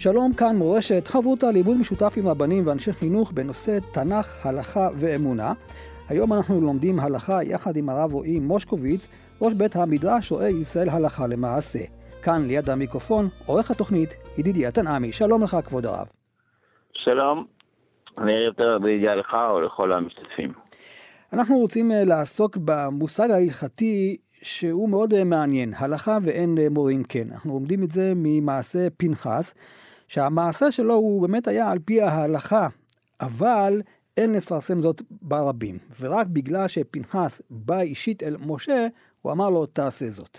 שלום, כאן מורשת, חברותה לימוד משותף עם רבנים ואנשי חינוך בנושא תנ"ך, הלכה ואמונה. היום אנחנו לומדים הלכה יחד עם הרב רועי מושקוביץ, ראש בית המדרש רואה ישראל הלכה למעשה. כאן ליד המיקרופון, עורך התוכנית, ידידיה תנעמי. שלום לך, כבוד הרב. שלום, אני ערב טוב בידיעה לך או לכל המשתתפים. אנחנו רוצים אה, לעסוק במושג ההלכתי שהוא מאוד אה, מעניין, הלכה ואין אה, מורים כן. אנחנו לומדים את זה ממעשה פנחס, שהמעשה שלו הוא באמת היה על פי ההלכה, אבל אין לפרסם זאת ברבים. ורק בגלל שפנחס בא אישית אל משה, הוא אמר לו, תעשה זאת.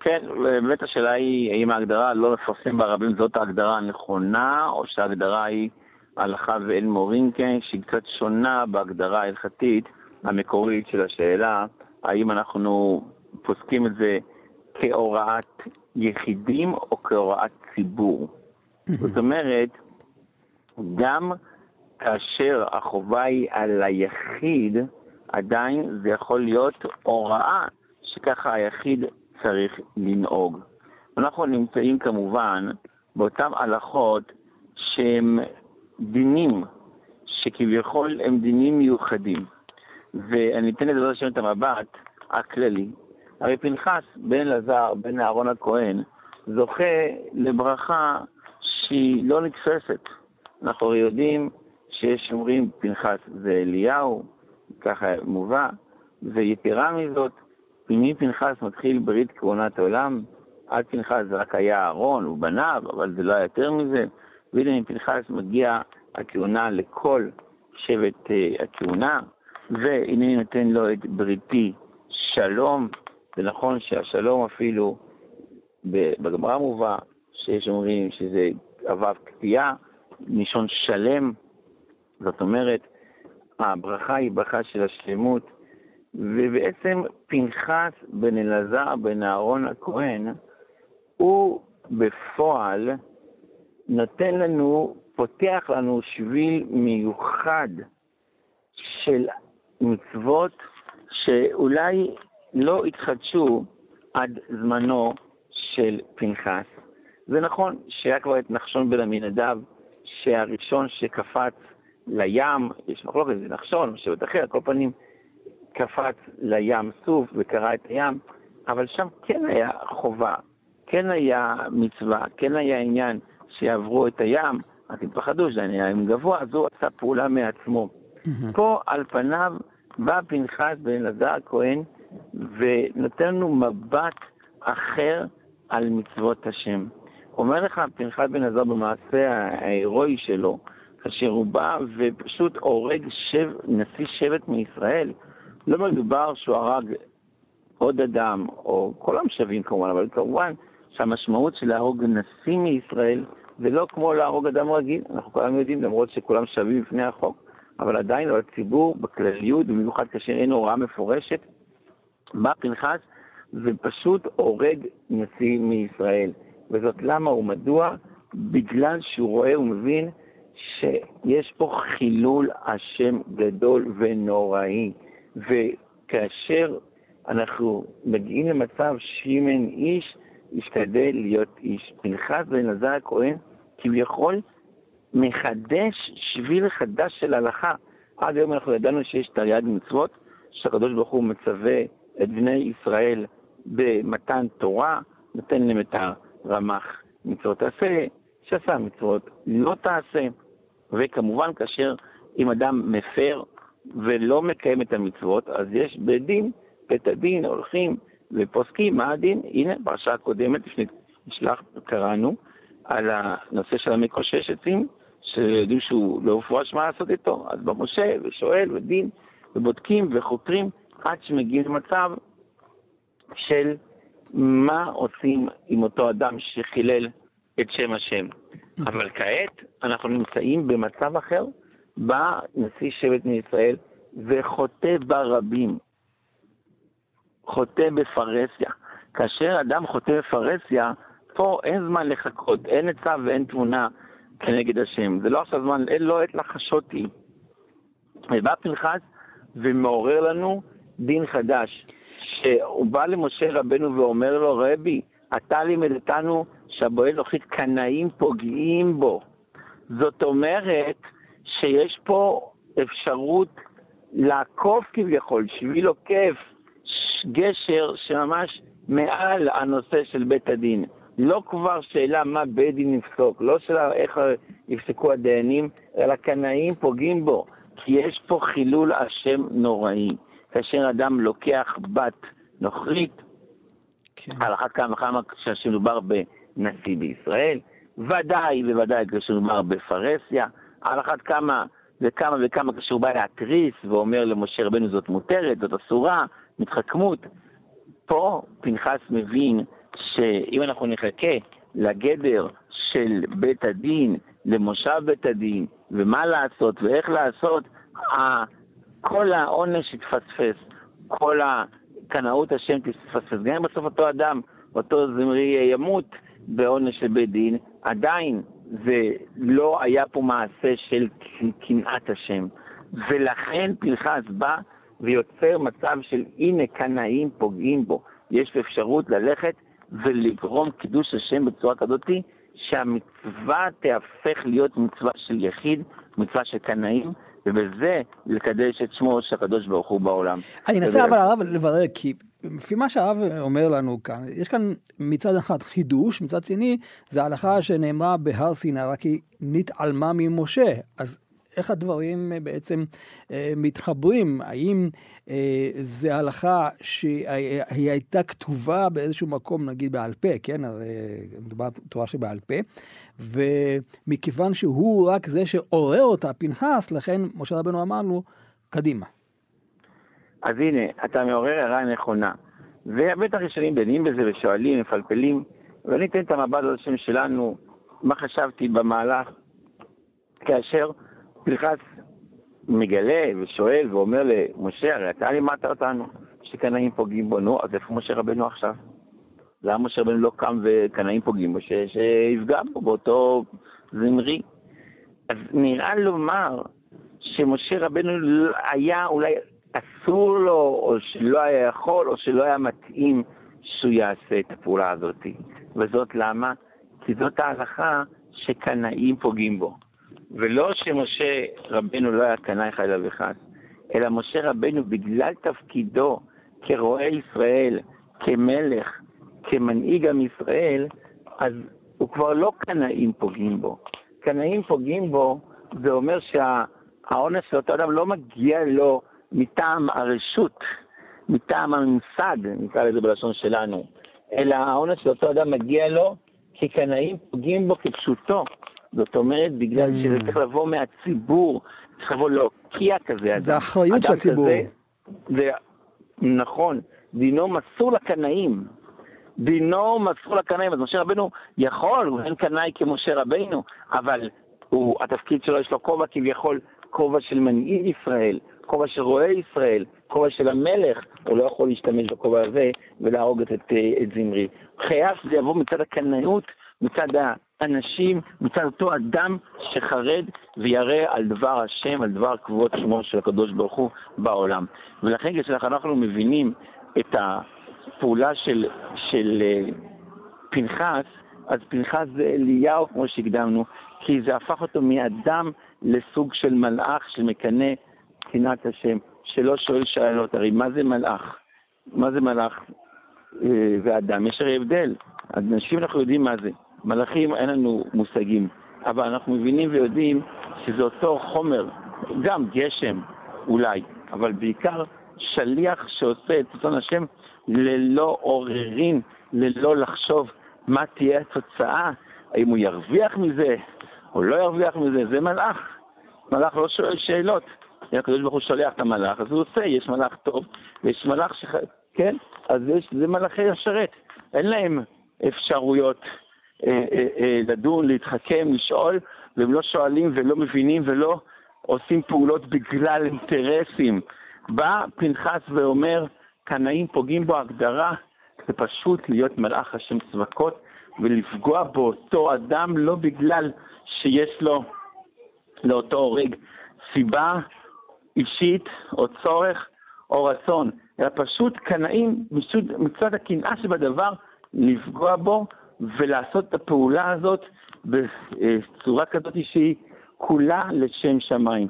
כן, באמת השאלה היא, האם ההגדרה לא לפרסם ברבים זאת ההגדרה הנכונה, או שההגדרה היא הלכה ואין מורים כן, שהיא קצת שונה בהגדרה ההלכתית המקורית של השאלה, האם אנחנו פוסקים את זה כהוראת יחידים או כהוראת ציבור. זאת אומרת, גם כאשר החובה היא על היחיד, עדיין זה יכול להיות הוראה שככה היחיד צריך לנהוג. אנחנו נמצאים כמובן באותן הלכות שהם דינים, שכביכול הם דינים מיוחדים. ואני אתן לדבר השם את המבט הכללי. הרי פנחס בן אלעזר, בן אהרון הכהן, זוכה לברכה שהיא לא נתפסת. אנחנו הרי יודעים שיש אומרים פנחס זה אליהו, ככה מובא, ויתרה מזאת, מפנחס מתחיל ברית כהונת העולם, עד פנחס זה רק היה אהרון ובניו, אבל זה לא היה יותר מזה, והנה מפנחס מגיע הכהונה לכל שבט uh, הכהונה, והנה נותן לו את בריתי שלום, זה נכון שהשלום אפילו, בגמרא מובא, שיש אומרים שזה אבב קטיעה, נישון שלם, זאת אומרת, הברכה היא ברכה של השלמות, ובעצם פנחס בן אלעזר בן אהרון הכהן, הוא בפועל נותן לנו, פותח לנו שביל מיוחד של מצוות שאולי לא התחדשו עד זמנו של פנחס. זה נכון שהיה כבר את נחשון בן עמינדב, שהראשון שקפץ לים, יש מחלוקת, זה נחשון, שבט אחר, כל פנים קפץ לים סוף וקרא את הים, אבל שם כן היה חובה, כן היה מצווה, כן היה עניין שיעברו את הים, אז הם פחדו שזה היה ים גבוה, אז הוא עשה פעולה מעצמו. פה על פניו בא פנחס בן אלעזר הכהן ונותן לנו מבט אחר על מצוות השם. אומר לך פנחס בן עזר במעשה ההירואי שלו, כאשר הוא בא ופשוט הורג שב, נשיא שבט מישראל, לא מדובר שהוא הרג עוד אדם, או כולם שווים כמובן, אבל כמובן שהמשמעות של להרוג נשיא מישראל זה לא כמו להרוג אדם רגיל, אנחנו כולנו יודעים, למרות שכולם שווים בפני החוק, אבל עדיין לא הציבור בכלליות, במיוחד כאשר אין הוראה מפורשת, בא פנחס ופשוט הורג נשיא מישראל. וזאת למה ומדוע? בגלל שהוא רואה ומבין שיש פה חילול השם גדול ונוראי. וכאשר אנחנו מגיעים למצב שאם אין איש, ישתדל להיות איש. פנחס בן עזר הכהן כביכול מחדש שביל חדש של הלכה. עד היום אנחנו ידענו שיש תרי"ג מצוות, שהקדוש ברוך הוא מצווה את בני ישראל במתן תורה, נותן להם את הרמ"ח מצוות תעשה, שעשה מצוות לא תעשה, וכמובן כאשר אם אדם מפר ולא מקיים את המצוות, אז יש בית דין, בית הדין הולכים ופוסקים מה הדין. הנה, פרשה הקודמת, לפני נשלח, קראנו על הנושא של המקושש עצים, שיודעים שהוא לא מפורש מה לעשות איתו, אז בא משה ושואל ודין ובודקים וחוקרים עד שמגיעים למצב של מה עושים עם אותו אדם שחילל את שם השם. אבל כעת אנחנו נמצאים במצב אחר, בא נשיא שבט מישראל וחוטא ברבים. חוטא בפרהסיה. כאשר אדם חוטא בפרהסיה, פה אין זמן לחכות, אין עצה ואין תמונה כנגד השם. זה לא עכשיו זמן, אין לו עת לחשותי. ובא פנחס ומעורר לנו דין חדש. שהוא בא למשה רבנו ואומר לו, רבי, אתה לימד אותנו שהבועל נוחית קנאים פוגעים בו. זאת אומרת שיש פה אפשרות לעקוף כביכול, שביל עוקף, גשר שממש מעל הנושא של בית הדין. לא כבר שאלה מה בית דין יפסוק, לא שאלה איך יפסקו הדיינים, אלא קנאים פוגעים בו, כי יש פה חילול השם נוראי. כאשר אדם לוקח בת נוכרית, כן. על אחת כמה וכמה כשמדובר בנשיא בישראל, ודאי וודאי כשמדובר בפרהסיה, על אחת כמה וכמה וכמה כשהוא בא להתריס ואומר למשה רבנו זאת מותרת, זאת אסורה, מתחכמות. פה פנחס מבין שאם אנחנו נחכה לגדר של בית הדין, למושב בית הדין, ומה לעשות ואיך לעשות, כל העונש יתפספס, כל הקנאות השם תתפספס. גם אם בסוף אותו אדם, אותו זמרי ימות בעונש של בית דין, עדיין זה לא היה פה מעשה של קנאת השם. ולכן פנחס בא ויוצר מצב של הנה קנאים פוגעים בו. יש אפשרות ללכת ולגרום קידוש השם בצורה כזאתי שהמצווה תהפך להיות מצווה של יחיד, מצווה של קנאים, ובזה לקדש את שמו של הקדוש ברוך הוא בעולם. אני אנסה אבל הרב לברר, כי לפי מה שהרב אומר לנו כאן, יש כאן מצד אחד חידוש, מצד שני זה הלכה שנאמרה בהר סיני, רק היא נתעלמה ממשה. אז איך הדברים בעצם אה, מתחברים? האם אה, זה הלכה שהיא הייתה כתובה באיזשהו מקום, נגיד בעל פה, כן? הרי מדובר בתורה שבעל פה, ומכיוון שהוא רק זה שעורר אותה, פנחס, לכן משה רבנו אמר לו, קדימה. אז הנה, אתה מעורר הערה נכונה. ובטח ישנים דנים בזה ושואלים, מפלפלים, ואני אתן את המבט על השם שלנו, מה חשבתי במהלך, כאשר פנחס מגלה ושואל ואומר למשה, הרי אתה לימדת אותנו שקנאים פוגעים בו, נו, אז איפה משה רבנו עכשיו? למה משה רבנו לא קם וקנאים פוגעים בו. שיפגע בו באותו זמרי? אז נראה לומר שמשה רבנו היה אולי אסור לו, או שלא היה יכול, או שלא היה מתאים שהוא יעשה את הפעולה הזאת. וזאת למה? כי זאת ההלכה שקנאים פוגעים בו. ולא שמשה רבנו לא היה קנאי חלילה וחס, אלא משה רבנו בגלל תפקידו כרועה ישראל, כמלך, כמנהיג עם ישראל, אז הוא כבר לא קנאים פוגעים בו. קנאים פוגעים בו, זה אומר שהעונש של אותו אדם לא מגיע לו מטעם הרשות, מטעם הממסד, נקרא לזה בלשון שלנו, אלא העונש של אותו אדם מגיע לו כי קנאים פוגעים בו כפשוטו. זאת אומרת, בגלל mm. שזה צריך לבוא מהציבור, צריך לבוא להוקיע כזה. זה אחריות של הציבור. זה, נכון, דינו מסור לקנאים. דינו מסור לקנאים. אז משה רבנו יכול, הוא אין קנאי כמשה רבנו, אבל הוא, התפקיד שלו יש לו כובע כביכול, כובע של מנהיג ישראל, כובע של רועה ישראל, כובע של המלך, הוא לא יכול להשתמש בכובע הזה ולהרוג את, את, את זמרי. חייב שזה יבוא מצד הקנאות, מצד האנשים, מצד אותו אדם שחרד וירא על דבר השם, על דבר כבוד שמו של הקדוש ברוך הוא בעולם. ולכן כשאנחנו מבינים את הפעולה של, של uh, פנחס, אז פנחס זה אליהו, כמו שהקדמנו, כי זה הפך אותו מאדם לסוג של מלאך שמקנא קנאת השם, שלא שואל שאלות. הרי מה זה מלאך? מה זה מלאך אה, ואדם? יש הרי הבדל. אנשים אנחנו יודעים מה זה. מלאכים אין לנו מושגים, אבל אנחנו מבינים ויודעים שזה אותו חומר, גם גשם אולי, אבל בעיקר שליח שעושה את רצון השם ללא עוררין, ללא לחשוב מה תהיה התוצאה, האם הוא ירוויח מזה או לא ירוויח מזה, זה מלאך. מלאך לא שואל שאלות. אם הקדוש ברוך הוא שולח את המלאך, אז הוא עושה, יש מלאך טוב ויש מלאך ש... כן? אז יש, זה מלאכי השרת. אין להם אפשרויות לדון, להתחכם, לשאול, והם לא שואלים ולא מבינים ולא עושים פעולות בגלל אינטרסים. בא פנחס ואומר, קנאים פוגעים בו הגדרה, זה פשוט להיות מלאך השם צבקות ולפגוע באותו אדם לא בגלל שיש לו, לאותו הורג, סיבה אישית או צורך או רצון, אלא פשוט קנאים מצד הקנאה שבדבר לפגוע בו ולעשות את הפעולה הזאת בצורה כזאת שהיא כולה לשם שמיים.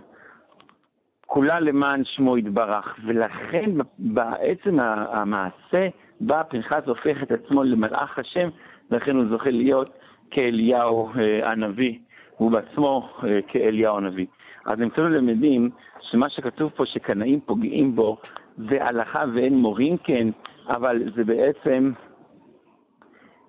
כולה למען שמו יתברך, ולכן בעצם המעשה בא פנחס הופך את עצמו למלאך השם, ולכן הוא זוכה להיות כאליהו אה, הנביא, הוא בעצמו אה, כאליהו הנביא. אז נמצאנו למדים שמה שכתוב פה שקנאים פוגעים בו זה הלכה ואין מורים כן, אבל זה בעצם,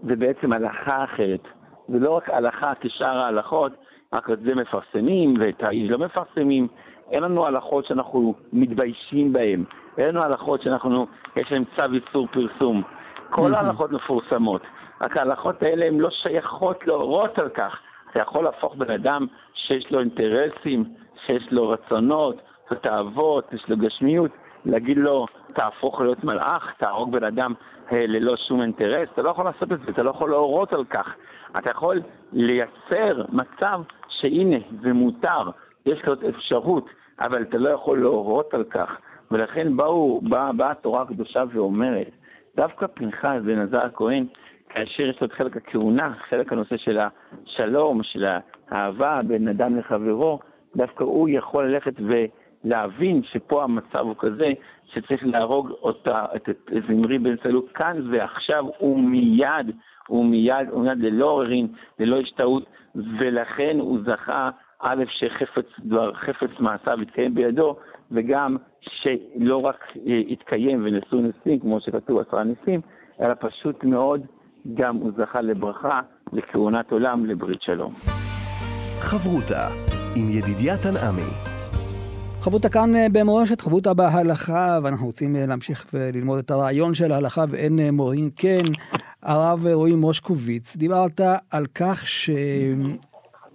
זה בעצם הלכה אחרת. זה לא רק הלכה כשאר ההלכות, רק את זה מפרסמים ואת האיש לא מפרסמים. אין לנו הלכות שאנחנו מתביישים בהן. אין לנו הלכות שאנחנו, יש להן צו איסור פרסום. כל ההלכות מפורסמות. רק ההלכות האלה הן לא שייכות להורות על כך. אתה יכול להפוך בן אדם שיש לו אינטרסים, שיש לו רצונות, לו תאוות, יש לו גשמיות, להגיד לו, תהפוך להיות מלאך, תהרוג בן אדם אה, ללא שום אינטרס, אתה לא יכול לעשות את זה, אתה לא יכול להורות על כך. אתה יכול לייצר מצב שהנה, זה מותר, יש כזאת אפשרות, אבל אתה לא יכול להורות על כך. ולכן באה בא התורה הקדושה ואומרת, דווקא פנחס בן עזר הכהן, כאשר יש לו את חלק הכהונה, חלק הנושא של השלום, של האהבה בין אדם לחברו, דווקא הוא יכול ללכת ולהבין שפה המצב הוא כזה, שצריך להרוג אותה, את, זמרי בן סלוק כאן ועכשיו ומיד, ומיד, ומיד ללא עוררין, ללא השתאות, ולכן הוא זכה, א', שחפץ דבר, חפץ מעשיו יתקיים בידו, וגם שלא רק אה, יתקיים ונשאו ניסים, כמו שכתוב עשרה ניסים, אלא פשוט מאוד גם הוא זכה לברכה, לכהונת עולם, לברית שלום. חברותה עם ידידיה תנעמי. חברותה כאן אה, במורשת, חברותה בהלכה, ואנחנו רוצים אה, להמשיך וללמוד את הרעיון של ההלכה ואין מורים כן. הרב רועי מושקוביץ, דיברת על כך ש...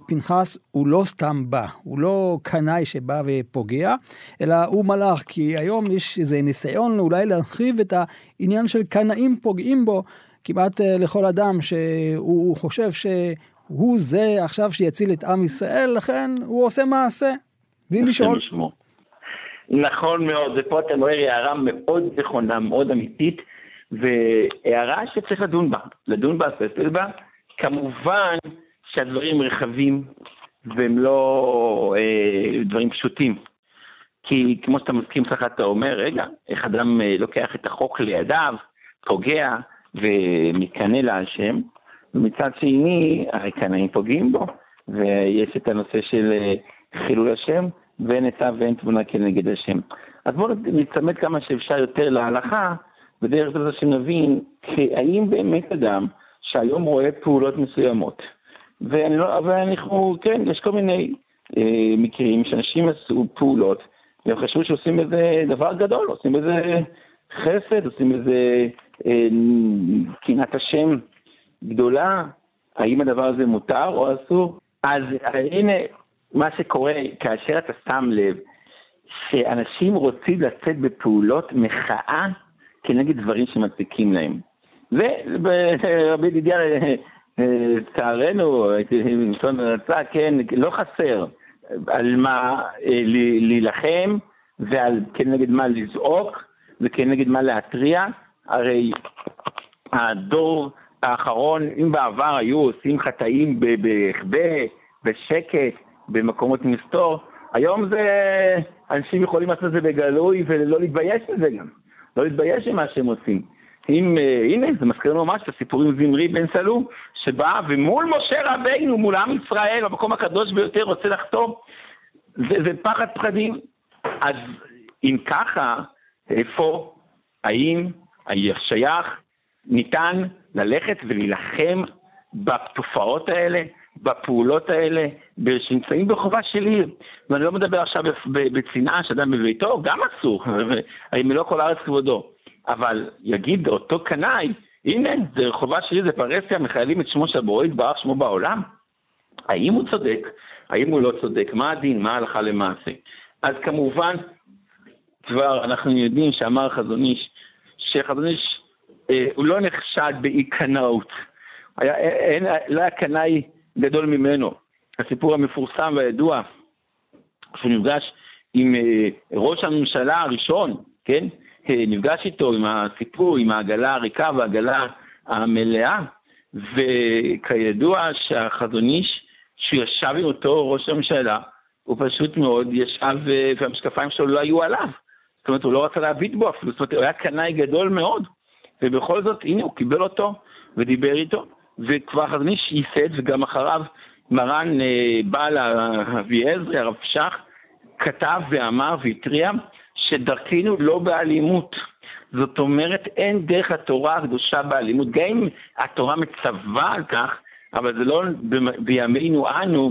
פנחס הוא לא סתם בא, הוא לא קנאי שבא ופוגע, אלא הוא מלאך, כי היום יש איזה ניסיון אולי להרחיב את העניין של קנאים פוגעים בו כמעט אה, לכל אדם שהוא חושב שהוא זה עכשיו שיציל את עם ישראל, לכן הוא עושה מעשה, בלי לשאול. נכון מאוד, ופה אתה רואה הערה מאוד נכונה, מאוד אמיתית, והערה שצריך לדון בה, לדון בה, לטפל בה, כמובן שהדברים רחבים והם לא אה, דברים פשוטים. כי כמו שאתה מסכים ככה, אתה אומר, רגע, איך אדם אה, לוקח את החוק לידיו, פוגע ומתקנא להשם, ומצד שני, הרי קנאים פוגעים בו, ויש את הנושא של אה, חילול השם, ואין עצה ואין תמונה כנגד השם. אז בואו נצמד כמה שאפשר יותר להלכה, בדרך כלל שנבין, האם באמת אדם שהיום רואה פעולות מסוימות, לא, ואנחנו, כן, יש כל מיני אה, מקרים שאנשים עשו פעולות, והם חשבו שעושים בזה דבר גדול, עושים בזה חסד, עושים בזה אה, קנאת השם גדולה, האם הדבר הזה מותר או אסור? אז הנה מה שקורה כאשר אתה שם לב שאנשים רוצים לצאת בפעולות מחאה כנגד דברים שמציקים להם. ורבי דידיה לצערנו, מלשון רצה, כן, לא חסר על מה אה, להילחם ועל כנגד מה לזעוק וכנגד מה להתריע. הרי הדור האחרון, אם בעבר היו עושים חטאים בהחבא, בשקט, במקומות מסתור, היום זה, אנשים יכולים לעשות את זה בגלוי ולא להתבייש בזה גם. לא להתבייש עם מה שהם עושים. אם, אה, הנה, זה מזכיר לנו ממש את הסיפור עם זמרי בן סלום, שבא ומול משה רבינו, מול עם ישראל, המקום הקדוש ביותר, רוצה לחתום, זה, זה פחד פחדים. אז אם ככה, איפה, האם שייך, ניתן ללכת ולהילחם בתופעות האלה, בפעולות האלה, שנמצאים בחובה של עיר. ואני לא מדבר עכשיו בצנעה שאדם בביתו, גם אסור, הרי מלוא כל הארץ כבודו. אבל יגיד אותו קנאי, הנה, זה רחובה שלי, זה פרהסיה, מחיילים את שמו של הבורא יתברך שמו בעולם. האם הוא צודק? האם הוא לא צודק? מה הדין? מה ההלכה למעשה? אז כמובן, כבר אנחנו יודעים שאמר חזון איש, שחזון איש אה, הוא לא נחשד באי קנאות. לא היה קנאי גדול ממנו. הסיפור המפורסם והידוע, שהוא נפגש עם אה, ראש הממשלה הראשון, כן? אה, נפגש איתו עם הסיפור, עם העגלה הריקה והעגלה המלאה, וכידוע שהחזון איש, שהוא ישב עם אותו ראש הממשלה, הוא פשוט מאוד ישב אה, והמשקפיים שלו לא היו עליו. זאת אומרת, הוא לא רצה להביט בו אפילו, זאת אומרת, הוא היה קנאי גדול מאוד. ובכל זאת, הנה, הוא קיבל אותו ודיבר איתו, וכבר חזון איש ייסד, וגם אחריו מרן אה, בעל אביעזרי, הרב שך, כתב ואמר והתריע שדרכנו לא באלימות. זאת אומרת, אין דרך התורה הקדושה באלימות. גם אם התורה מצווה על כך, אבל זה לא בימינו אנו,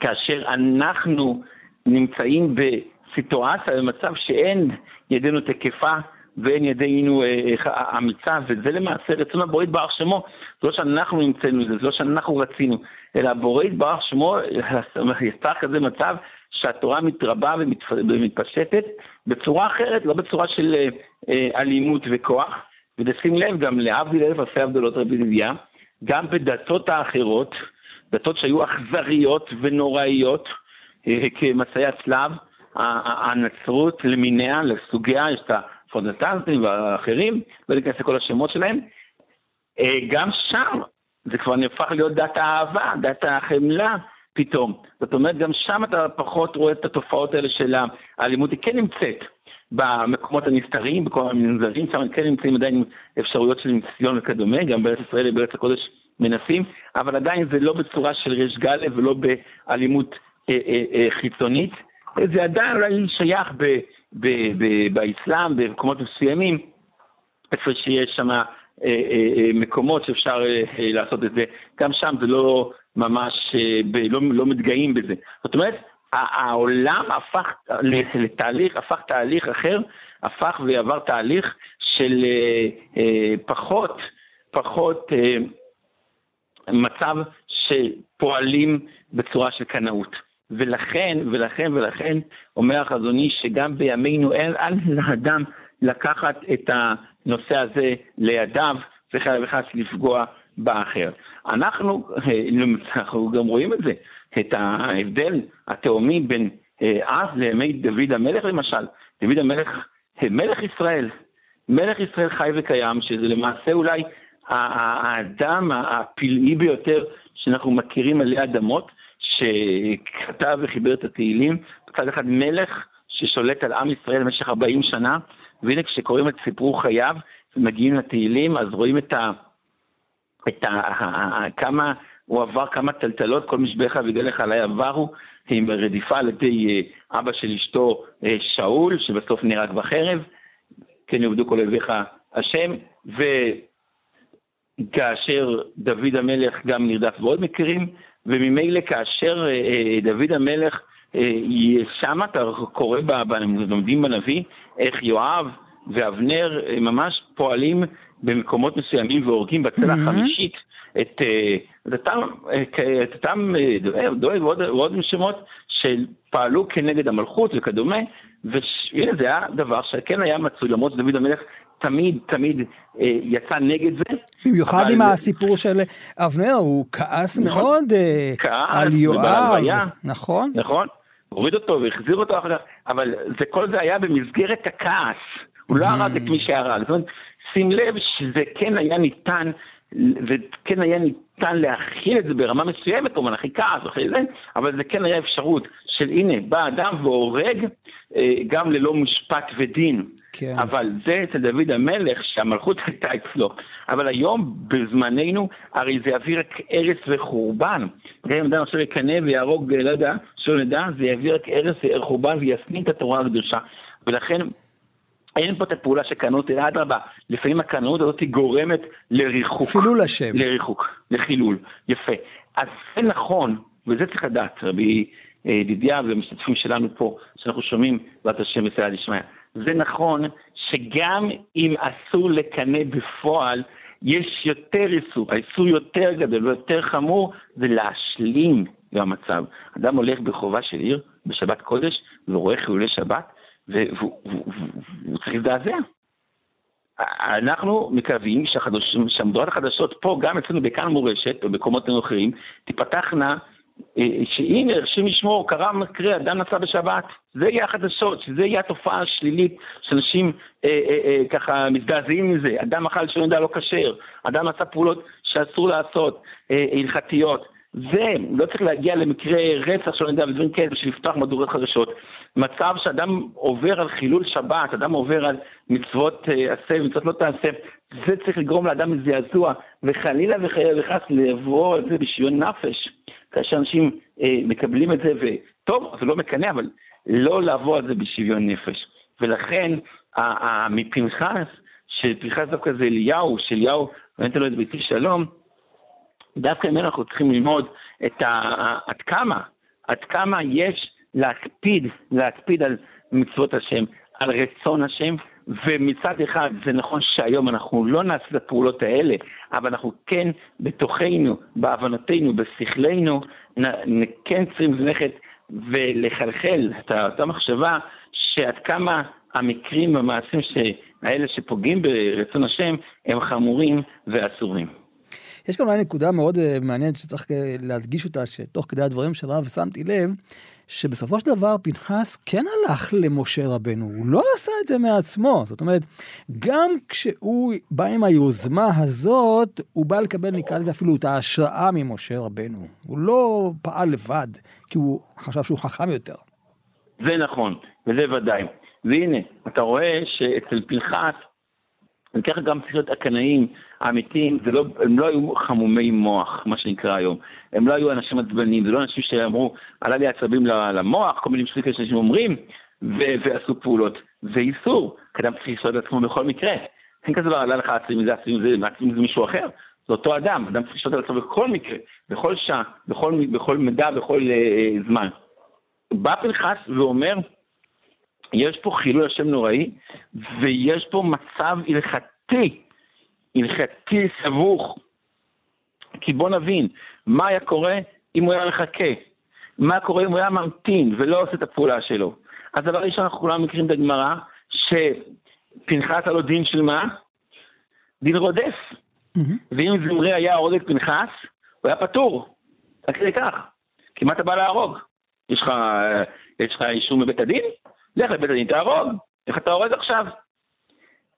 כאשר אנחנו נמצאים בסיטואציה, במצב שאין ידנו תקפה ואין ידינו אה, אמיצה, וזה למעשה רצון הבורא יתברך שמו, לא שאנחנו המצאנו את זה, זה לא שאנחנו רצינו, אלא הבורא יתברך שמו יצר כזה מצב שהתורה מתרבה ומתפשטת בצורה אחרת, לא בצורה של אה, אה, אלימות וכוח. ותשים לב, גם להבדיל אלף אלפי הבדלות רבי דביה, גם בדתות האחרות, דתות שהיו אכזריות ונוראיות, אה, כמצעי הצלב, הנצרות למיניה, לסוגיה, יש את הפרודטנטים והאחרים, לא ניכנס לכל השמות שלהם, גם שם זה כבר נהפך להיות דת האהבה, דת החמלה, פתאום. זאת אומרת, גם שם אתה פחות רואה את התופעות האלה של האלימות, היא כן נמצאת במקומות הנסתרים, בכל המנזרים, שם כן נמצאים עדיין אפשרויות של ניסיון וכדומה, גם בארץ ישראל ובארץ הקודש מנסים, אבל עדיין זה לא בצורה של ריש גאלה ולא באלימות אה, אה, אה, חיצונית. זה עדיין אולי שייך ב, ב, ב, באסלאם, במקומות מסוימים, איפה שיש שם אה, אה, אה, מקומות שאפשר לעשות את זה. גם שם זה לא ממש אה, לא, לא מתגאים בזה. זאת אומרת, העולם הפך לתהליך, הפך תהליך אחר, הפך ועבר תהליך של אה, אה, פחות, פחות אה, מצב שפועלים בצורה של קנאות. ולכן, ולכן, ולכן, אומר החזוני שגם בימינו אין על לאדם לקחת את הנושא הזה לידיו וחלילה וחס לפגוע באחר. אנחנו, אנחנו גם רואים את זה, את ההבדל התהומי בין אה, אז לימי דוד המלך למשל. דוד המלך, מלך ישראל, מלך ישראל חי וקיים, שזה למעשה אולי האדם הפלאי ביותר שאנחנו מכירים עלי אדמות, שכתב וחיבר את התהילים, מצד אחד מלך ששולט על עם ישראל במשך 40 שנה, והנה כשקוראים את סיפור חייו ומגיעים לתהילים, אז רואים את ה... את ה... כמה הוא עבר כמה טלטלות, כל משבך וגלך עליי עברו, עם רדיפה על ידי אה, אבא של אשתו אה, שאול, שבסוף נהרג בחרב, כן יעבדו כל אויביך השם, וכאשר דוד המלך גם נרדף בעוד מקרים, וממילא כאשר אה, דוד המלך, שם אתה קורא, לומדים בנביא, איך יואב ואבנר ממש פועלים במקומות מסוימים והורגים בצלע החמישית את, אה, אותם, אה, אה, דואג ועוד, שמות שפעלו כנגד המלכות וכדומה, והנה זה היה דבר שכן היה מצוי, למרות שדוד המלך תמיד תמיד אה, יצא נגד זה. במיוחד עם הסיפור של אבנר, הוא כעס נכון, מאוד אה, כעס, על יואב, נכון? נכון, הוריד אותו והחזיר אותו אחר כך, אבל זה, כל זה היה במסגרת הכעס, הוא לא הרג את מי שהרג, זאת אומרת, שים לב שזה כן היה ניתן, וכן היה ניתן להכיל את זה ברמה מסוימת, כלומר הכי כעס וכי זה, אבל זה כן היה אפשרות של הנה, בא אדם והורג אה, גם ללא משפט ודין. כן. אבל זה אצל דוד המלך, שהמלכות הייתה אצלו. אבל היום, בזמננו, הרי זה יביא רק הרס וחורבן. גם אם אדם עכשיו יקנא ויהרוג, לא יודע, שלא נדע, זה יביא רק הרס וחורבן ויסנין את התורה הקדושה. ולכן אין פה את הפעולה של קנאות, אלא אדרבה, לפעמים הקנאות הזאת גורמת לריחוק. חילול השם. לריחוק, לחילול, יפה. אז זה נכון, וזה צריך לדעת, רבי ידידיה והמשתתפים שלנו פה, שאנחנו שומעים בעזרת השם בסייע דשמיא. זה נכון שגם אם אסור לקנא בפועל, יש יותר איסור, האיסור יותר גדול ויותר חמור זה להשלים עם המצב. אדם הולך ברחובה של עיר בשבת קודש ורואה חילולי שבת והוא צריך להזדעזע. אנחנו מקווים שהמודעות החדשות פה, גם אצלנו בכאן מורשת, ובמקומות אחרים, תיפתחנה, אה, שהנה, הרשים לשמור, קרה מקרה, אדם נסע בשבת. זה יהיה החדשות, שזה יהיה התופעה השלילית, שאנשים אה, אה, אה, ככה מזדעזעים מזה. אדם אכל שלא יודע לא כשר, אדם עשה פעולות שאסור לעשות, אה, הלכתיות. זה, לא צריך להגיע למקרה רצח שלא יודע, ודברים כאלה, בשביל לפתוח מדורות חדשות. מצב שאדם עובר על חילול שבת, אדם עובר על מצוות אה, עשה ומצוות לא תעשה, זה צריך לגרום לאדם לזעזוע, וחלילה וחס לבוא על זה בשוויון נפש, כאשר אנשים אה, מקבלים את זה, וטוב, זה לא מקנא, אבל לא לעבור על זה בשוויון נפש. ולכן, מפנחס, שפנחס דווקא זה אליהו, שאליהו נותן לו את ביתי שלום, דווקא ממנו אנחנו צריכים ללמוד את ה, עד כמה, עד כמה יש להקפיד, להקפיד על מצוות השם, על רצון השם, ומצד אחד זה נכון שהיום אנחנו לא נעשה את הפעולות האלה, אבל אנחנו כן בתוכנו, בהבנתנו, בשכלנו, כן צריכים ללכת ולחלחל את אותה מחשבה שעד כמה המקרים והמעשים האלה שפוגעים ברצון השם הם חמורים ואסורים. יש כאן אולי נקודה מאוד אה, מעניינת שצריך אה, להדגיש אותה, שתוך כדי הדברים של רב שמתי לב, שבסופו של דבר פנחס כן הלך למשה רבנו, הוא לא עשה את זה מעצמו. זאת אומרת, גם כשהוא בא עם היוזמה הזאת, הוא בא לקבל, נקרא לזה אפילו את ההשראה ממשה רבנו. הוא לא פעל לבד, כי הוא חשב שהוא חכם יותר. זה נכון, וזה ודאי. והנה, אתה רואה שאצל פנחס, וככה גם צריך להיות הקנאים האמיתיים, לא, הם לא היו חמומי מוח, מה שנקרא היום. הם לא היו אנשים עצבניים, זה לא אנשים שאמרו, עלה לי עצבים למוח, כל מיני משחקים שאנשים אומרים, ו- ועשו פעולות. זה איסור, כי אדם צריך את עצמו בכל מקרה. אין כזה דבר, עלה לך עצבים, זה עצבים, זה עצבים זה מישהו אחר. זה אותו אדם, אדם צריך לשאול את עצמו בכל מקרה, בכל שעה, בכל, בכל מידע, בכל uh, זמן. בא פנחס ואומר, יש פה חילול השם נוראי, ויש פה מצב הלכתי, הלכתי סבוך. כי בוא נבין, מה היה קורה אם הוא היה מחכה? מה קורה אם הוא היה ממתין ולא עושה את הפעולה שלו? אז דבר ראשון, אנחנו כולם מכירים את הגמרא, שפנחס היה לו דין של מה? דין רודף. Mm-hmm. ואם זמרי היה הורג את פנחס, הוא היה פטור. עד כדי כך. כי מה אתה בא להרוג? יש לך, יש לך אישור מבית הדין? לך לבית הדין תהרוג. איך אתה הורג עכשיו?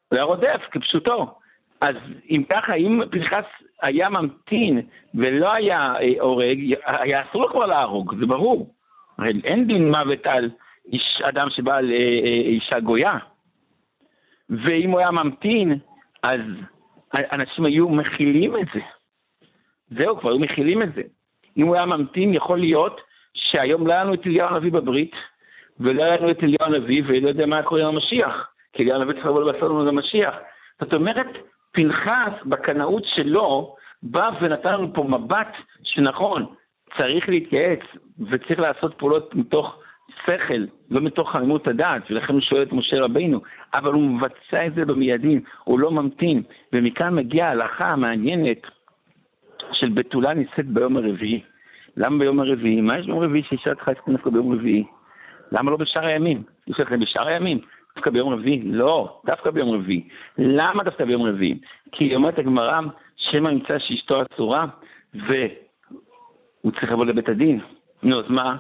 הוא היה רודף, כפשוטו. אז אם ככה, אם פנחס היה ממתין ולא היה אה, הורג, היה אסור לו כבר להרוג, זה ברור. הרי אין דין מוות על איש, אדם שבא לאישה גויה. ואם הוא היה ממתין, אז אנשים היו מכילים את זה. זהו, כבר היו מכילים את זה. אם הוא היה ממתין, יכול להיות שהיום לא היה לנו את אליהו הנביא בברית, ולא היה לנו את אליהו הנביא, ולא יודע מה קורה עם המשיח. כי אליהו הנביא צריך לבוא לבשר לנו למשיח. זאת אומרת, פנחס, בקנאות שלו, בא ונתן לנו פה מבט שנכון, צריך להתייעץ וצריך לעשות פעולות מתוך שכל, לא מתוך חמימות הדעת, ולכן הוא שואל את משה רבינו, אבל הוא מבצע את זה במיידים, הוא לא ממתין, ומכאן מגיעה ההלכה המעניינת של בתולה נישאת ביום הרביעי. למה ביום הרביעי? מה יש ביום רביעי שאישה צריכה להתכנס ביום רביעי? למה לא בשאר הימים? יש לכם בשאר הימים. דווקא ביום רביעי? לא, דווקא ביום רביעי. למה דווקא ביום רביעי? כי אומרת הגמרא, שמא נמצא שאשתו אסורה, והוא צריך לבוא לבית הדין. נו, אז מה?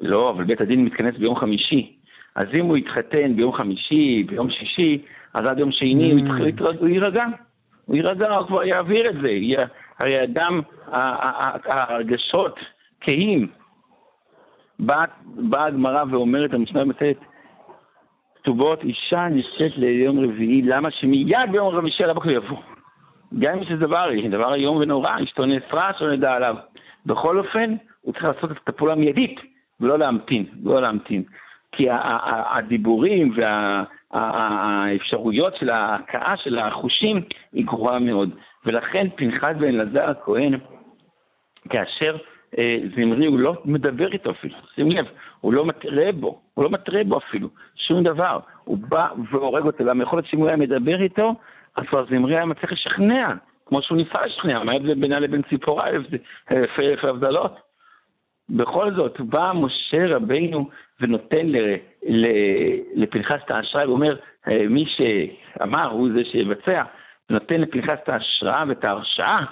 לא, אבל בית הדין מתכנס ביום חמישי. אז אם הוא יתחתן ביום חמישי, ביום שישי, אז עד יום שני mm. הוא יירגע. הוא יירגע, הוא כבר יעביר את זה. הרי אדם, הרגשות כהים. באה הגמרא ואומרת, המשנה מצאת, כתובות אישה נשאת ליום רביעי, למה שמיד ביום חמישי על הבוקר יבוא? גם אם זה דבר, דבר איום ונורא, אשתו נאסרה שלא נדע עליו. בכל אופן, הוא צריך לעשות את הפעולה המיידית, ולא להמתין, לא להמתין. כי הדיבורים והאפשרויות של ההכאה של החושים היא גרועה מאוד. ולכן פנחס בן אלעזר הכהן, כאשר זמרי, הוא לא מדבר איתו אפילו, שים לב, הוא לא מתרה בו, הוא לא מתרה בו אפילו, שום דבר. הוא בא והורג אותו, למה יכול להיות שאם הוא היה מדבר איתו, אז כבר זמרי היה מצליח לשכנע, כמו שהוא ניסה לשכנע, מה ההבדל בינה לבין ציפורה, אלף הבדלות. בכל זאת, בא משה רבינו ונותן לפנחס את האשראי, הוא אומר, אה, מי שאמר הוא זה שיבצע, נותן לפנחס את ההשראה ואת ההרשאה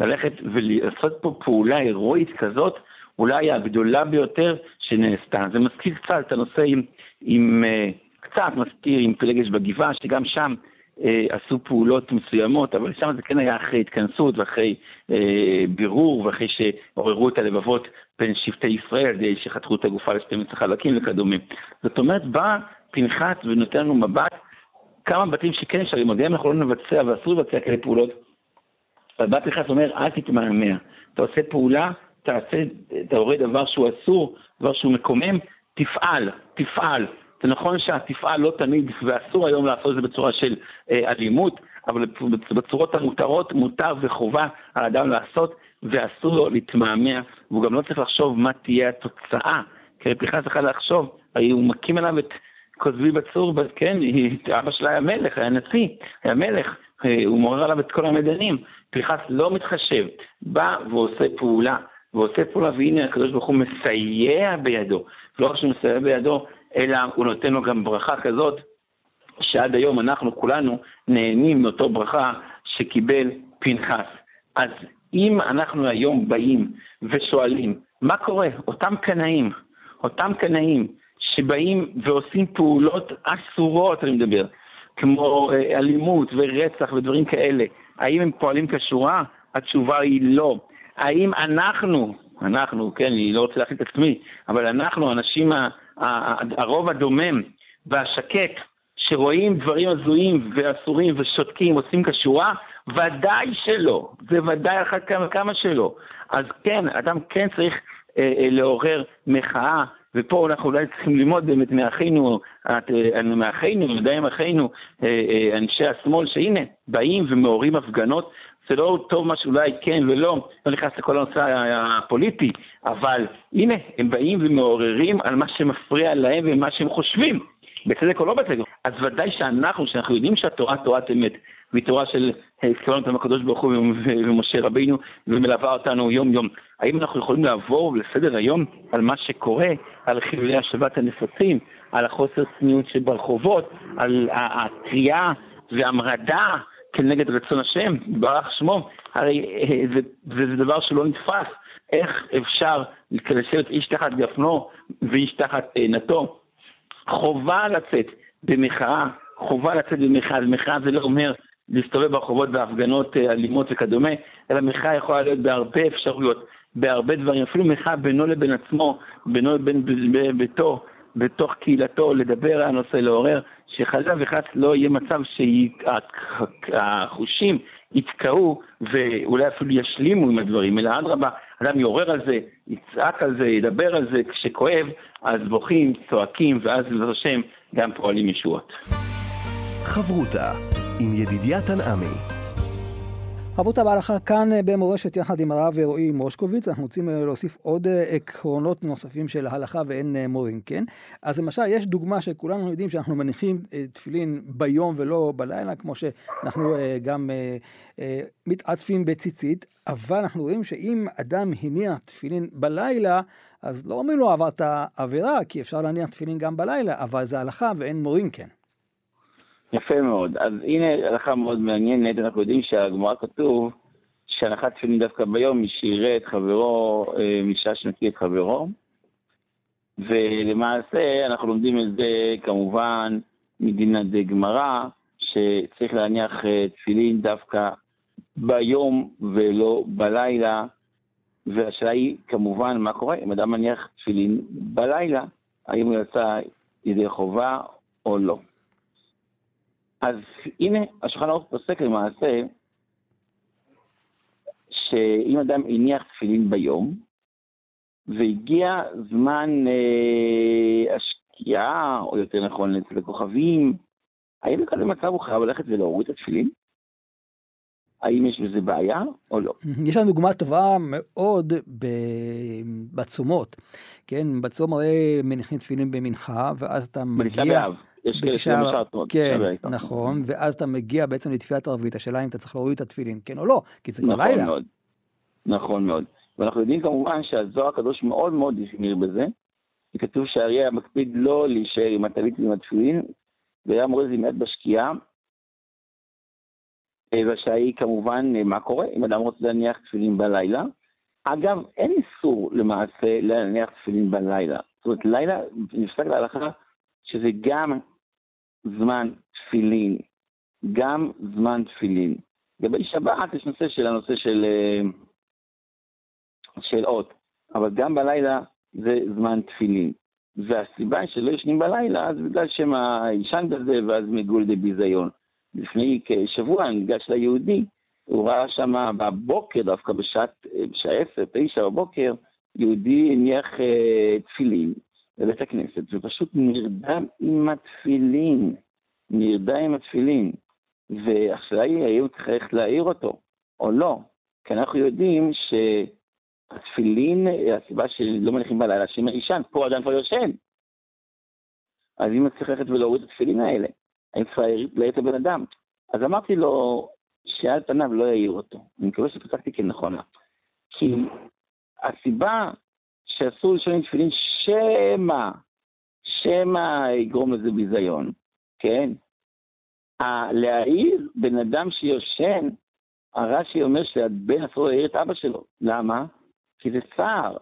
ללכת ולעשות פה פעולה הירואית כזאת, אולי הגדולה ביותר שנעשתה. זה מזכיר קצת את הנושא עם, עם uh, קצת מזכיר עם פלגש בגבעה, שגם שם uh, עשו פעולות מסוימות, אבל שם זה כן היה אחרי התכנסות ואחרי uh, בירור ואחרי שעוררו את הלבבות בין שבטי ישראל, שחתכו את הגופה ל-12 חלקים וכדומה. זאת אומרת, בא פנחס ונותן לנו מבט כמה בתים שכן אפשרים, גם אם אנחנו לא נבצע ואסור לבצע כאלה פעולות, בא פנחס אומר, אל תתמהמה. אתה עושה פעולה, תעשה, אתה רואה דבר שהוא אסור, דבר שהוא מקומם, תפעל, תפעל. זה נכון שהתפעל לא תמיד, ואסור היום לעשות את זה בצורה של אה, אלימות, אבל בצורות המותרות מותר וחובה על אדם לעשות, ואסור לו להתמהמה, והוא גם לא צריך לחשוב מה תהיה התוצאה. כי פנחס יכול לחשוב, הוא מקים עליו את כותבי בצור, כן, אבא שלה היה מלך, היה נשיא, היה מלך, הוא מעורר עליו את כל המדנים. פנחס לא מתחשב, בא ועושה פעולה, ועושה פעולה, והנה הקדוש ברוך הוא מסייע בידו. לא רק שהוא מסייע בידו, אלא הוא נותן לו גם ברכה כזאת, שעד היום אנחנו כולנו נהנים מאותו ברכה שקיבל פנחס. אז אם אנחנו היום באים ושואלים, מה קורה? אותם קנאים, אותם קנאים שבאים ועושים פעולות אסורות, אני מדבר, כמו אה, אלימות ורצח ודברים כאלה, האם הם פועלים כשורה? התשובה היא לא. האם אנחנו, אנחנו, כן, אני לא רוצה להחליט את עצמי, אבל אנחנו, האנשים, הרוב הדומם והשקט, שרואים דברים הזויים ואסורים ושותקים, עושים כשורה, ודאי שלא, זה ודאי אחת כמה, כמה שלא. אז כן, אדם כן צריך אה, אה, לעורר מחאה ופה אנחנו אולי צריכים ללמוד באמת מאחינו, אה, מאחינו, ודאי מאחינו, אה, אה, אנשי השמאל, שהנה, באים ומעוררים הפגנות. זה לא טוב מה שאולי כן ולא, לא נכנס לכל הנושא הפוליטי, אבל הנה, הם באים ומעוררים על מה שמפריע להם ומה שהם חושבים, בצדק או לא בצדק. אז ודאי שאנחנו, שאנחנו יודעים שהתורה תורת אמת, והיא תורה של הזכרנו אותנו הקדוש ברוך הוא ומשה רבינו, ומלווה אותנו יום-יום. האם אנחנו יכולים לעבור לסדר היום על מה שקורה, על חילולי השבת הנפוצים, על החוסר צניעות שברחובות, על הקריאה והמרדה כנגד רצון השם, ברח שמו? הרי אה, זה, זה, דבר שלא נתפס. איך אפשר לשבת איש תחת גפנו ואיש תחת אה, נטו? חובה לצאת במחאה, חובה לצאת במחאה, ומחאה זה לא אומר להסתובב ברחובות בהפגנות אה, אלימות וכדומה, אלא מחאה יכולה להיות בהרבה אפשרויות, בהרבה דברים, אפילו מחאה בינו לבין עצמו, בינו לבין ביתו, בתוך קהילתו, לדבר על הנושא, לעורר, שחלילה וחס לא יהיה מצב שהחושים יתקעו ואולי אפילו ישלימו עם הדברים, אלא אדרבה, אדם יעורר על זה, יצעק על זה, ידבר על זה, כשכואב, אז בוכים, צועקים, ואז בעזרת השם גם פועלים ישועות. חברותה עם ידידיה תנעמי רבותא בהלכה כאן אה, במורשת יחד עם הרב רועי מושקוביץ, אנחנו רוצים אה, להוסיף עוד אה, עקרונות נוספים של הלכה ואין מורים, כן? אז למשל, יש דוגמה שכולנו יודעים שאנחנו מניחים תפילין ביום ולא בלילה, כמו שאנחנו גם מתעטפים בציצית, אבל אנחנו רואים שאם אדם הניח תפילין בלילה, אז לא אומרים לו עברת עבירה, כי אפשר להניח תפילין גם בלילה, אבל זה הלכה ואין מורים, כן. יפה מאוד. אז הנה הלכה מאוד מעניינת, אנחנו יודעים שהגמרא כתוב שהנחת תפילין דווקא ביום, מי שיראה את חברו, אה, משעה שנקיא את חברו. ולמעשה אנחנו לומדים את זה כמובן מדינה דה גמרא, שצריך להניח אה, תפילין דווקא ביום ולא בלילה. והשאלה היא כמובן מה קורה אם אדם מניח תפילין בלילה, האם הוא יצא ידי חובה או לא. אז הנה, השולחן ערוך פוסק למעשה, שאם אדם הניח תפילין ביום, והגיע זמן אה, השקיעה, או יותר נכון אצל הכוכבים, האם בכזה מצב הוא חייב ללכת ולהוריד את התפילין? האם יש בזה בעיה או לא. יש לנו דוגמה טובה מאוד בצומות, כן? בצום הרי מניחים תפילין במנחה, ואז אתה מגיע... בתשעה באב. יש כאלה מאוד. כן, נכון, ואז אתה מגיע בעצם לתפילת ערבית, השאלה אם אתה צריך להוריד את התפילין, כן או לא, כי זה כבר נכון לילה. מאוד, נכון מאוד. ואנחנו יודעים כמובן שהזוהר הקדוש מאוד מאוד החמיר בזה. כתוב שהאריה מקפיד לא להישאר עם הטלית ועם התפילין, והיה מורה לזה מיד בשקיעה. והשאלה היא כמובן מה קורה אם אדם רוצה להניח תפילין בלילה. אגב, אין איסור למעשה להניח תפילין בלילה. זאת אומרת, לילה נפסק להלכה שזה גם זמן תפילין, גם זמן תפילין. לגבי שבת יש נושא של הנושא של, של אות, אבל גם בלילה זה זמן תפילין. והסיבה שלא ישנים בלילה זה בגלל שהם ישן בזה ואז מגול דה ביזיון. לפני כשבוע ניגש ליהודי, הוא ראה שם בבוקר, דווקא בשעת, בשעה עשר, תשע בבוקר, יהודי הניח אה, תפילין בבית הכנסת, ופשוט נרדם עם התפילין, נרדם עם התפילין. ועכשיו האם צריך להעיר אותו, או לא. כי אנחנו יודעים שהתפילין, הסיבה שלא מניחים בלילה, שאם ישן, פה אדם כבר יושן. אז אם צריך ללכת ולהוריד את התפילין האלה, האם צריך להעיר את הבן אדם? אז אמרתי לו שעל פניו לא יעיר אותו. אני מקווה שפסקתי כנכונה. כי הסיבה שאסור לישון עם תפילין, שמא, שמא יגרום לזה ביזיון, כן? להעיר בן אדם שיושן, הרש"י אומר שהבן אסור להעיר את אבא שלו. למה? כי זה צער.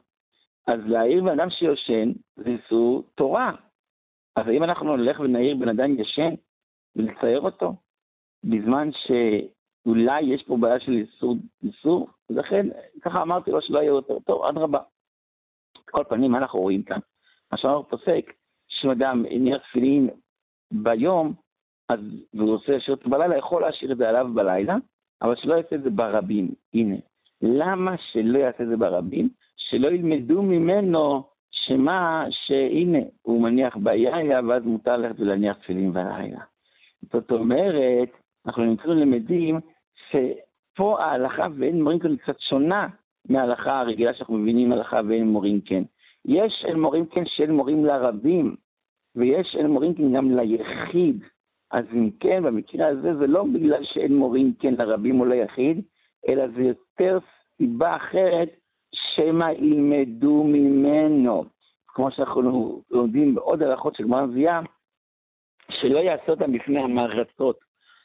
אז להעיר בן אדם שיושן זה איסור תורה. אז האם אנחנו נלך ונעיר בן אדם ישן ולצייר אותו, בזמן שאולי יש פה בעיה של איסור, איסור, ולכן ככה אמרתי לו שלא יהיה יותר טוב, אדרבה. כל פנים, מה אנחנו רואים כאן? מה שאמר פוסק, שאם אדם הניח תפילין ביום, אז, והוא רוצה להשאיר בלילה, יכול להשאיר את זה עליו בלילה, אבל שלא יעשה את זה ברבים. הנה, למה שלא יעשה את זה ברבים? שלא ילמדו ממנו שמה, שהנה, הוא מניח ביאיה, ואז מותר ללכת ולהניח תפילין בלילה. זאת אומרת, אנחנו נמצאים למדים שפה ההלכה ואין מורים כאן קצת שונה מההלכה הרגילה שאנחנו מבינים הלכה ואין מורים כן. יש אל מורים כן שאין מורים לרבים, ויש אל מורים כן גם ליחיד. אז אם כן, במקרה הזה זה לא בגלל שאין מורים כן לרבים או ליחיד, אלא זה יותר סיבה אחרת, שמא ילמדו ממנו. כמו שאנחנו לומדים בעוד הלכות של גמרא מביאה, שלא יעשה אותם בפני המרצות,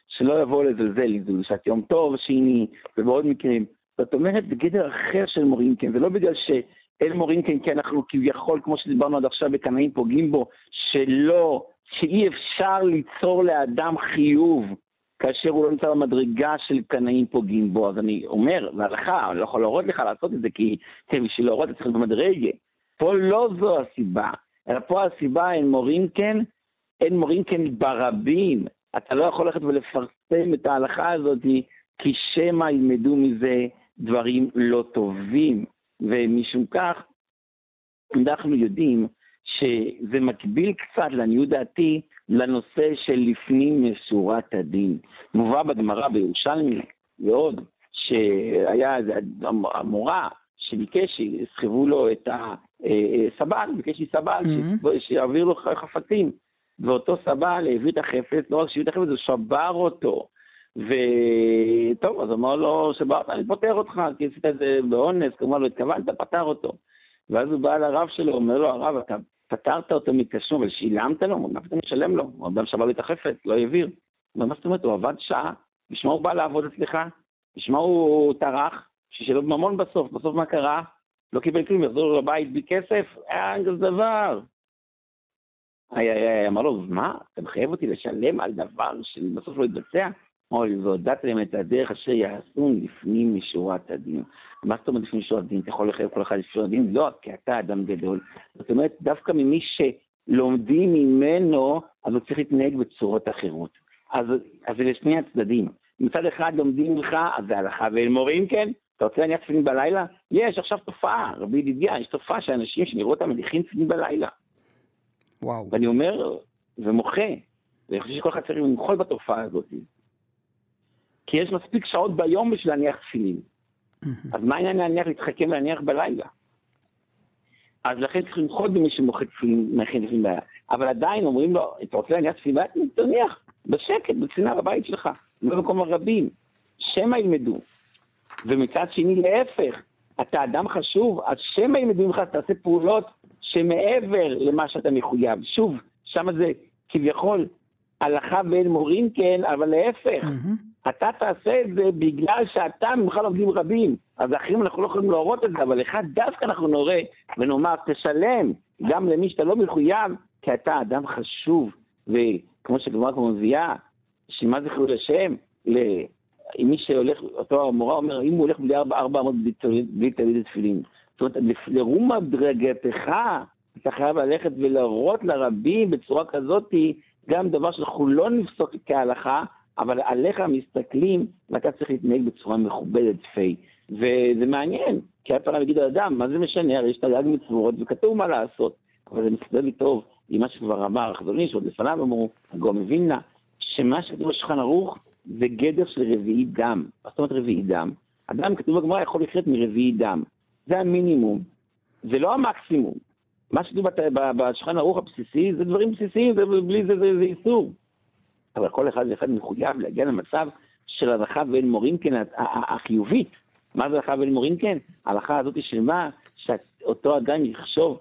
שלא יבואו לזלזל, לזולשת יום טוב, שני, ובעוד מקרים. זאת אומרת, בגדר אחר של מורים כן, ולא בגלל שאין מורים כן, כי אנחנו כביכול, כמו שדיברנו עד עכשיו, בקנאים פוגעים בו, שלא, שאי אפשר ליצור לאדם חיוב כאשר הוא לא נמצא במדרגה של קנאים פוגעים בו. אז אני אומר, להלכה, אני לא יכול להורות לך לעשות את זה, כי כן, בשביל להורות אתה צריך במדרגה. פה לא זו הסיבה, אלא פה הסיבה אין מורים כן, אין מורים כן ברבים. אתה לא יכול ללכת ולפרסם את ההלכה הזאת, כי שמא ילמדו מזה דברים לא טובים. ומשום כך, אנחנו יודעים שזה מקביל קצת, לעניות דעתי, לנושא של לפנים משורת הדין. מובא בגמרא בירושלמי ועוד, שהיה המורה שביקש שיסחבו לו את הסבל, ביקש מסבל mm-hmm. שיעביר לו חפצים. ואותו סבל העביר את החפץ, לא רק שהביא את החפץ, הוא שבר אותו. וטוב, אז אמר לו, שברת, אני פוטר אותך, כי עשית את זה באונס, כמובן לא התכוונת, פטר אותו. ואז הוא בא לרב שלו, אומר לו, הרב, אתה פטרת אותו מתשלום, אבל שילמת לו? מה פתאום לשלם לו? הוא אדם לי את החפץ, לא העביר. מה זאת אומרת, הוא עבד שעה, בשביל הוא בא לעבוד אצלך? בשביל הוא טרח? שלא ממון בסוף, בסוף מה קרה? לא קיבל כלום, יחזור לבית בלי כסף? אין כזה דבר. איי איי איי, אמר לו, מה? אתה מחייב אותי לשלם על דבר שבסוף לא יתבצע? אוי, והודעת להם את הדרך אשר יעשו לפנים משורת הדין. מה זאת אומרת לפנים משורת הדין? אתה יכול לחייב כל אחד לפנים משורת הדין? לא, כי אתה אדם גדול. זאת אומרת, דווקא ממי שלומדים ממנו, אז הוא צריך להתנהג בצורות אחרות. אז, אז זה לשני הצדדים. מצד אחד לומדים ממך, אז זה הלכה ואין מורים, כן? אתה רוצה להניח תפילין בלילה? יש עכשיו תופעה, רבי ידידיה, יש תופעה שאנשים שנראו אותם מניחים תפילין בלילה. וואו. ואני אומר ומוחה, ואני חושב שכל אחד צריך למחול בתופעה הזאת. כי יש מספיק שעות ביום בשביל להניח תפילין. אז מה העניין להניח, להתחכם ולהניח בלילה? אז לכן צריך למחות במי שמוחק תפילין, מכין תפילין בעיה. אבל עדיין אומרים לו, אתה רוצה להניח תפילין בעיה? תניח, בשקט, בקצינה בבית שלך, לא במקום הרבים. שמא ילמדו. ומצד שני, להפך, אתה אדם חשוב, אז שמא ילמדו ממך, תעשה פעולות שמעבר למה שאתה מחויב. שוב, שם זה כביכול הלכה בין מורים כן, אבל להפך. Mm-hmm. אתה תעשה את זה בגלל שאתה ממך לומדים רבים. אז האחרים אנחנו לא יכולים להורות את זה, אבל לך דווקא אנחנו נורה ונאמר, תשלם גם למי שאתה לא מחויב, כי אתה אדם חשוב. וכמו שגמרא כבר מביאה, שמה זה חילול השם? מי שהולך, אותו המורה אומר, אם הוא הולך בלי ארבע, ארבע אמות בלי תלמיד תפילין. זאת אומרת, לרום דרגתך, אתה חייב ללכת ולהראות לרבים בצורה כזאת, גם דבר שאנחנו לא נפסוק כהלכה, אבל עליך מסתכלים, ואתה צריך להתנהג בצורה מכובדת, פי. וזה מעניין, כי אף פעם יגיד לאדם, מה זה משנה, הרי יש תרי"ג מצוות וכתוב מה לעשות. אבל זה מסתדר לי טוב עם מה שכבר אמר החזון איש, עוד לפניו אמרו, הגאון מווילנה, שמה שכתוב בשולחן ערוך זה גדר של רביעי דם. מה זאת אומרת רביעי דם? אדם, כתוב בגמרא, יכול לחיות מרביעי דם. זה המינימום. זה לא המקסימום. מה שכתוב בשולחן ערוך הבסיסי זה דברים בסיסיים, ובלי זה זה, זה איסור. אבל כל אחד ואחד מחויב להגיע למצב של הלכה ואין מורים כן החיובית. מה זה הלכה ואין מורים כן? ההלכה הזאת של מה? שאותו אדם יחשוב,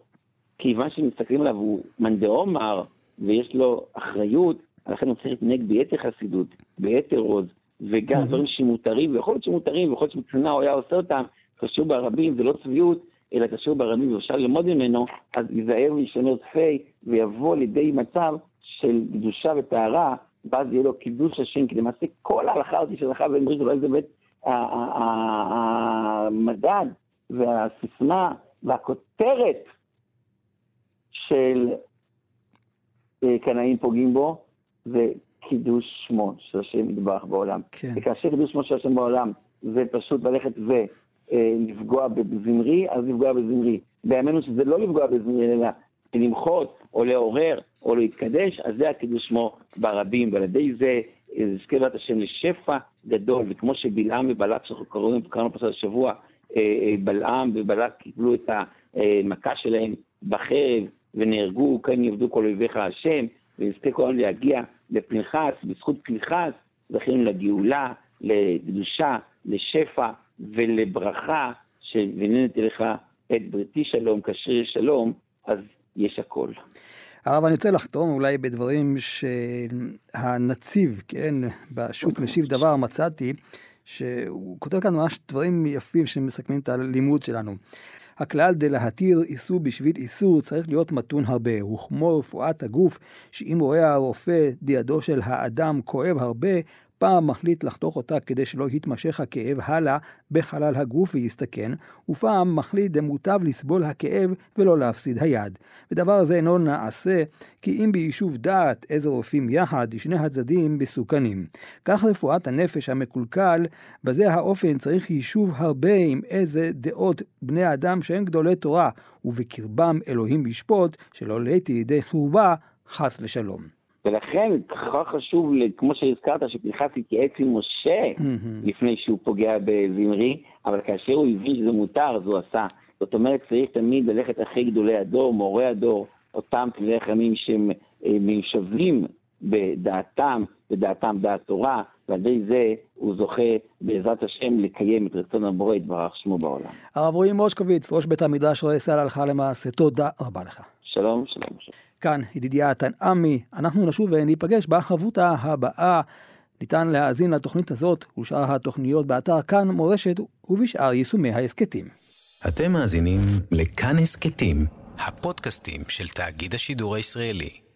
כיוון שמסתכלים עליו הוא מאן דעומר, ויש לו אחריות, לכן הוא צריך להתנהג ביתר חסידות, ביתר עוז, וגם דברים שמותרים, ויכול להיות שמותרים, ויכול להיות שמקצונה הוא היה עושה אותם, קשור ברבים, זה לא צביעות, אלא קשור ברבים ואפשר ללמוד ממנו, אז ייזהר וישמר תפי, ויבוא לידי מצב של קדושה וטהרה, ואז יהיה לו קידוש השם, כי למעשה כל ההלכה הזאת של הלכה ואמרית, אולי זה באמת המדד והסיסמה והכותרת של אה, קנאים פוגעים בו, זה קידוש שמו של השם יתברך בעולם. כן. וכאשר קידוש שמו של השם בעולם זה פשוט ללכת ולפגוע אה, בזמרי, אז לפגוע בזמרי. בימינו שזה לא לפגוע בזמרי, אלא למחות או לעורר או להתקדש, אז זה הקידוש שמו ברבים, ועל ידי זה יזכה אה, בת השם לשפע גדול, וכמו שבלעם ובלק, שאנחנו קוראים, קראנו פרשת השבוע, אה, בלעם ובלק קיבלו את המכה שלהם בחרב ונהרגו, כן יעבדו כל אויביך השם, ויזכה העולם להגיע לפנחס, בזכות פנחס, זכינו לגאולה, לקדושה, לשפע ולברכה, ונהנתי לך את בריתי שלום, כשרי שלום, אז יש הכל. הרב, אני רוצה לחתום אולי בדברים שהנציב, כן, בשו"ת משיב דבר מצאתי, שהוא כותב כאן ממש דברים יפים שמסכמים את הלימוד שלנו. הכלל דלהתיר איסור בשביל איסור צריך להיות מתון הרבה, וכמו רפואת הגוף, שאם רואה הרופא דידו של האדם כואב הרבה, פעם מחליט לחתוך אותה כדי שלא יתמשך הכאב הלאה בחלל הגוף ויסתכן, ופעם מחליט דמוטב לסבול הכאב ולא להפסיד היד. ודבר זה אינו נעשה, כי אם ביישוב דעת איזה רופאים יחד, שני הצדדים מסוכנים. כך רפואת הנפש המקולקל, בזה האופן צריך יישוב הרבה עם איזה דעות בני אדם שהם גדולי תורה, ובקרבם אלוהים ישפוט, שלא לעתי לידי חורבה, חס ושלום. ולכן כל חשוב, כמו שהזכרת, שפנחס התייעץ עם משה. לפני שהוא פוגע בזמרי, אבל כאשר הוא הבין שזה מותר, אז הוא עשה. זאת אומרת, צריך תמיד ללכת אחרי גדולי הדור, מורי הדור, אותם תלמידי חכמים שמיושבים בדעתם, בדעתם דעת תורה, ועל ידי זה הוא זוכה בעזרת השם לקיים את רצון הבורא יתברך שמו בעולם. הרב רועי מושקוביץ, ראש בית המדרש רואה סל הלכה למעשה, תודה רבה לך. שלום, שלום. שלום. כאן ידידיה תנעמי, אנחנו נשוב וניפגש בחבותה הבאה. ניתן להאזין לתוכנית הזאת ושאר התוכניות באתר כאן מורשת ובשאר יישומי ההסכתים. אתם מאזינים לכאן הסכתים, הפודקאסטים של תאגיד השידור הישראלי.